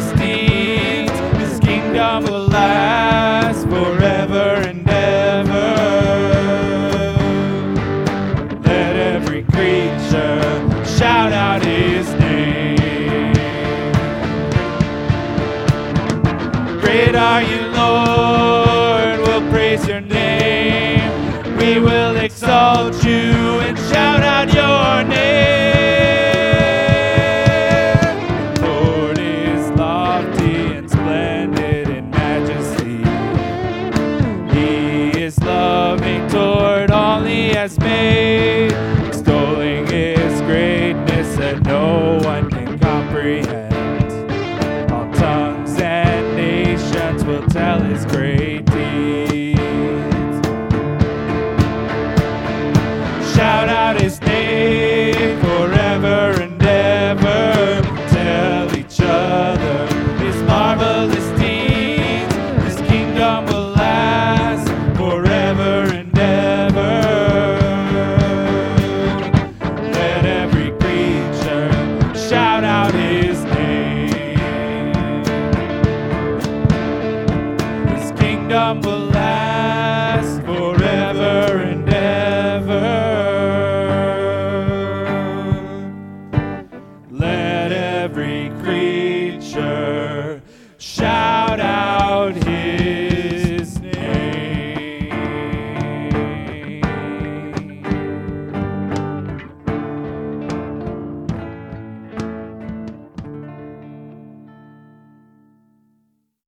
esteemed. His kingdom will last forever and ever. Let every creature shout out his name. Great are you, Lord. We'll praise your name. We will exalt you. Shout.